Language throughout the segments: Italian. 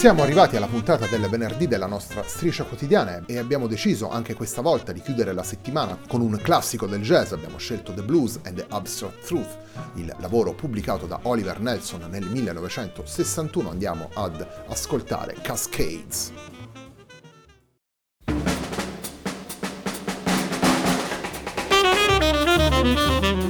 Siamo arrivati alla puntata del venerdì della nostra striscia quotidiana e abbiamo deciso anche questa volta di chiudere la settimana con un classico del jazz, abbiamo scelto The Blues and the Abstract Truth, il lavoro pubblicato da Oliver Nelson nel 1961, andiamo ad ascoltare Cascades. thank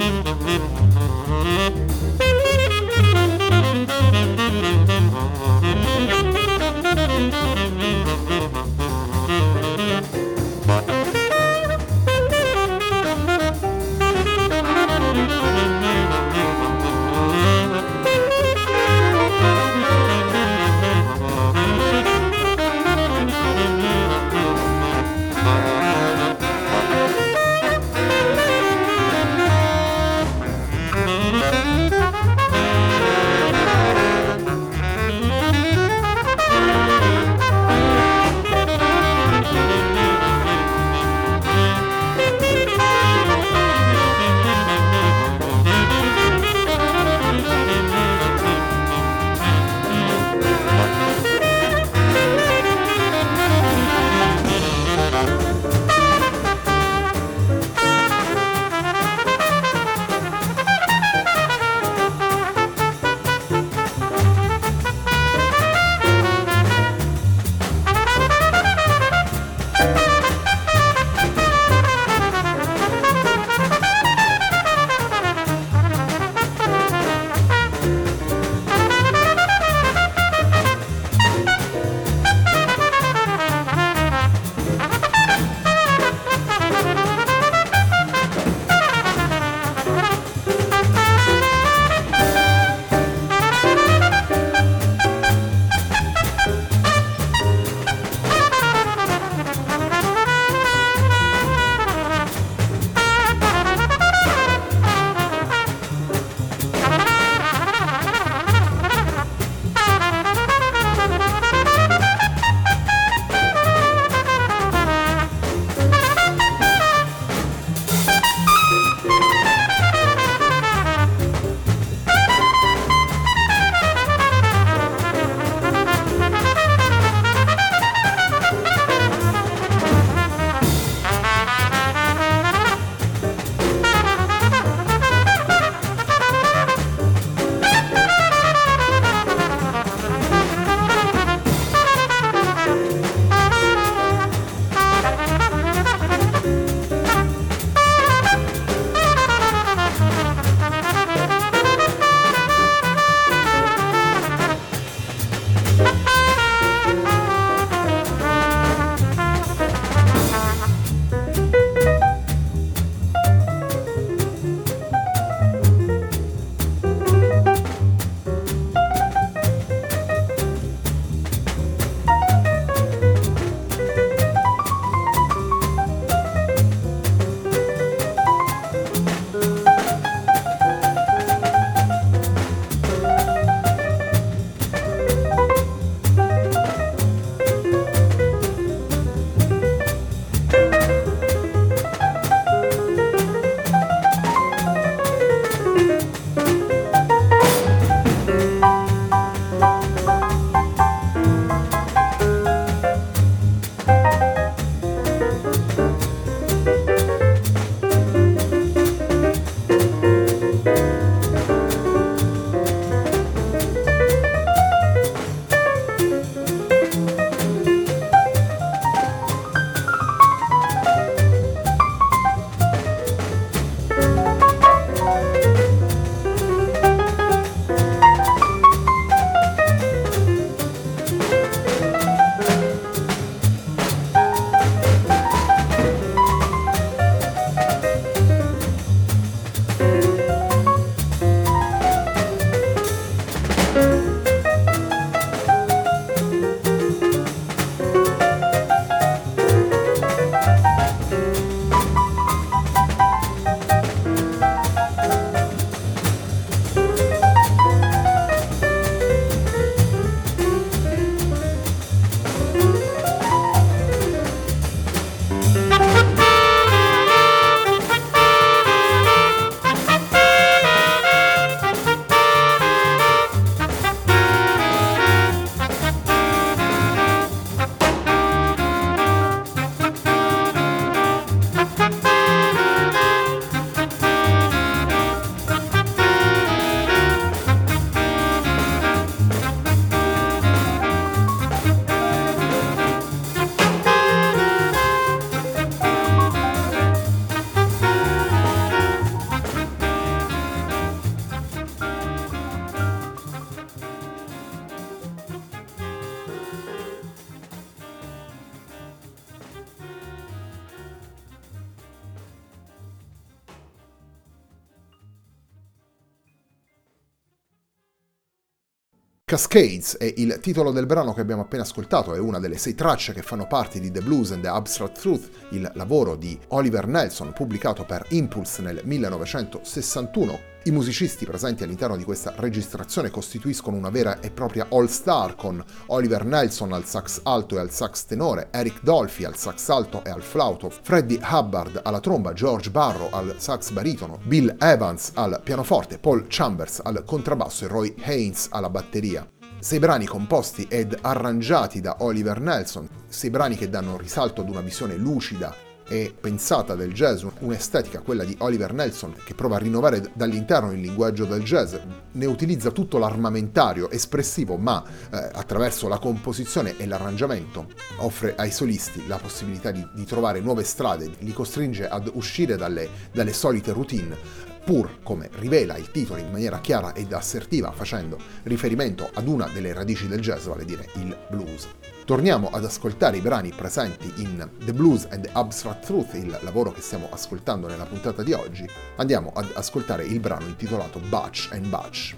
Cascades è il titolo del brano che abbiamo appena ascoltato, è una delle sei tracce che fanno parte di The Blues and the Abstract Truth, il lavoro di Oliver Nelson pubblicato per Impulse nel 1961. I musicisti presenti all'interno di questa registrazione costituiscono una vera e propria all-star con Oliver Nelson al sax alto e al sax tenore, Eric Dolphy al sax alto e al flauto, Freddie Hubbard alla tromba, George Barrow al sax baritono, Bill Evans al pianoforte, Paul Chambers al contrabbasso e Roy Haynes alla batteria. Sei brani composti ed arrangiati da Oliver Nelson, sei brani che danno risalto ad una visione lucida e pensata del jazz, un'estetica, quella di Oliver Nelson, che prova a rinnovare dall'interno il linguaggio del jazz, ne utilizza tutto l'armamentario espressivo, ma eh, attraverso la composizione e l'arrangiamento offre ai solisti la possibilità di, di trovare nuove strade, li costringe ad uscire dalle, dalle solite routine, pur come rivela il titolo in maniera chiara ed assertiva facendo riferimento ad una delle radici del jazz, vale a dire il blues. Torniamo ad ascoltare i brani presenti in The Blues and the Abstract Truth, il lavoro che stiamo ascoltando nella puntata di oggi. Andiamo ad ascoltare il brano intitolato Batch and Batch.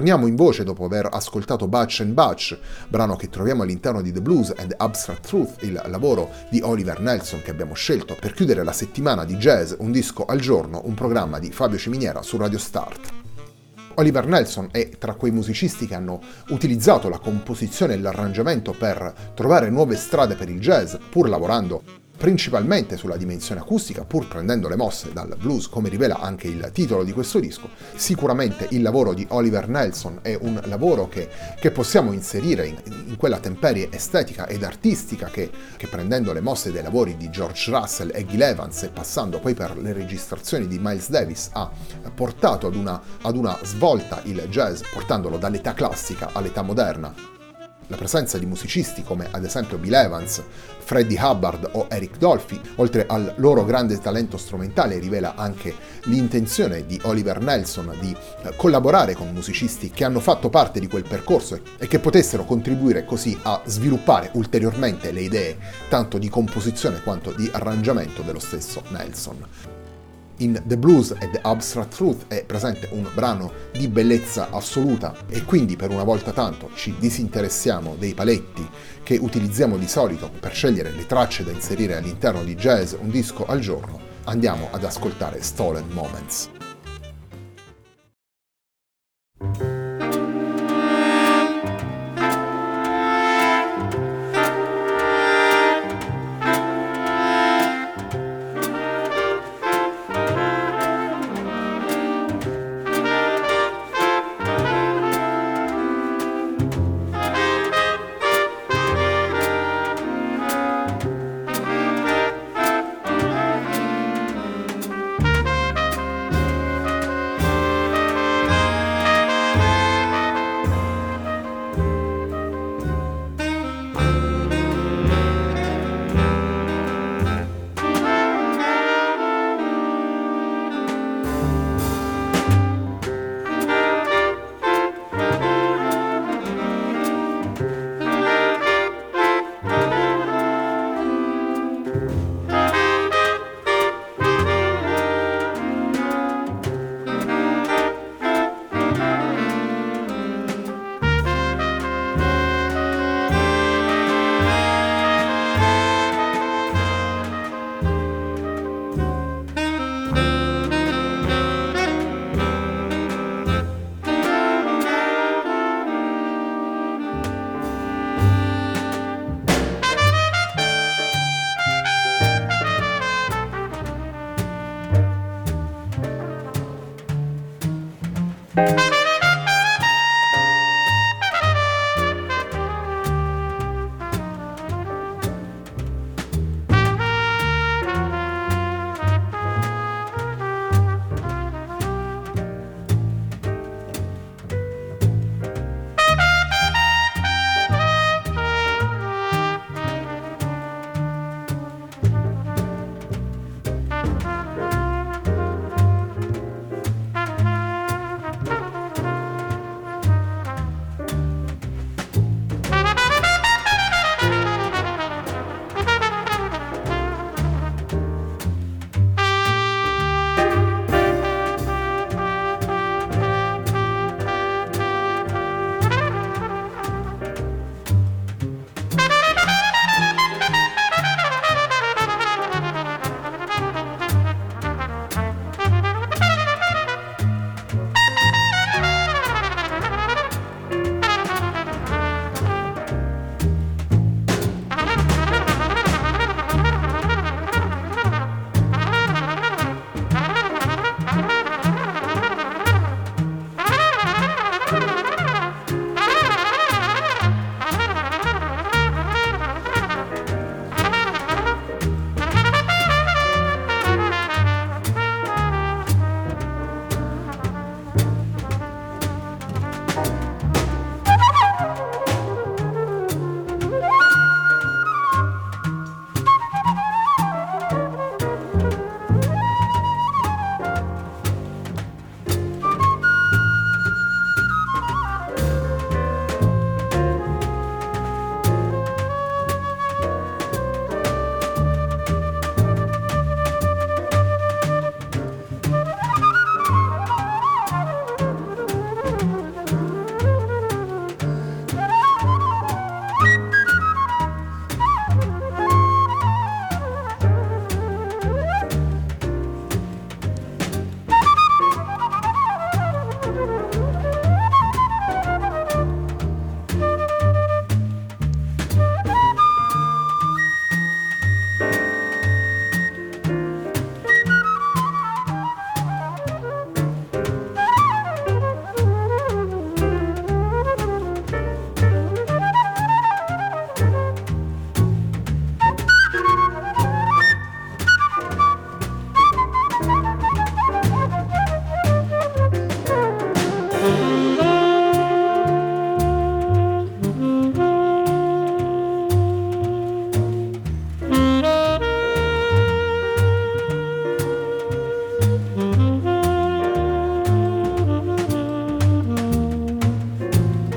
Torniamo in voce dopo aver ascoltato Batch and Batch, brano che troviamo all'interno di The Blues and Abstract Truth, il lavoro di Oliver Nelson che abbiamo scelto per chiudere la settimana di jazz Un disco al giorno, un programma di Fabio Ciminiera su Radio Start. Oliver Nelson è tra quei musicisti che hanno utilizzato la composizione e l'arrangiamento per trovare nuove strade per il jazz, pur lavorando principalmente sulla dimensione acustica, pur prendendo le mosse dal blues, come rivela anche il titolo di questo disco. Sicuramente il lavoro di Oliver Nelson è un lavoro che, che possiamo inserire in, in, quella temperie estetica ed artistica che, che, prendendo le mosse dei lavori di George Russell e Gil Evans e passando poi per le registrazioni di Miles Davis ha portato ad una, ad una svolta il jazz, portandolo dall'età classica all'età moderna la presenza di musicisti come ad esempio Bill Evans, Freddie Hubbard o Eric Dolphy, oltre al loro grande talento strumentale, rivela anche l'intenzione di Oliver Nelson di eh, collaborare con musicisti che hanno fatto parte di quel percorso e che potessero contribuire così a sviluppare ulteriormente le idee tanto di composizione quanto di arrangiamento dello stesso Nelson. In The Blues e The Abstract Truth è presente un brano di bellezza assoluta e quindi per una volta tanto ci disinteressiamo dei paletti che utilizziamo di solito per scegliere le tracce da inserire all'interno di jazz un disco al giorno, andiamo ad ascoltare Stolen Moments.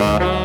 Bye.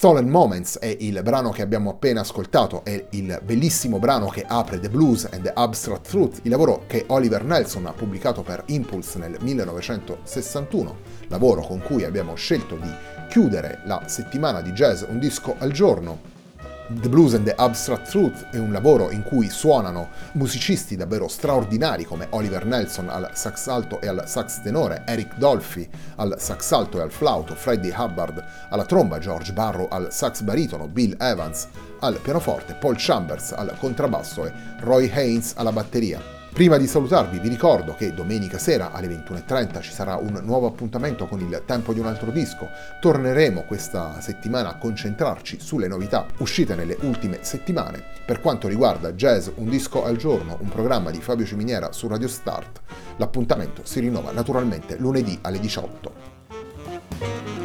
Stolen Moments è il brano che abbiamo appena ascoltato, è il bellissimo brano che apre The Blues and the Abstract Truth, il lavoro che Oliver Nelson ha pubblicato per Impulse nel 1961, lavoro con cui abbiamo scelto di chiudere la settimana di jazz un disco al giorno. The Blues and the Abstract Truth è un lavoro in cui suonano musicisti davvero straordinari come Oliver Nelson al sax alto e al sax tenore, Eric Dolphy al sax alto e al flauto, Freddie Hubbard alla tromba, George Barrow al sax baritono, Bill Evans al pianoforte, Paul Chambers al contrabbasso e Roy Haynes alla batteria. Prima di salutarvi vi ricordo che domenica sera alle 21.30 ci sarà un nuovo appuntamento con il tempo di un altro disco. Torneremo questa settimana a concentrarci sulle novità uscite nelle ultime settimane. Per quanto riguarda Jazz Un disco al giorno, un programma di Fabio Ciminiera su Radio Start, l'appuntamento si rinnova naturalmente lunedì alle 18.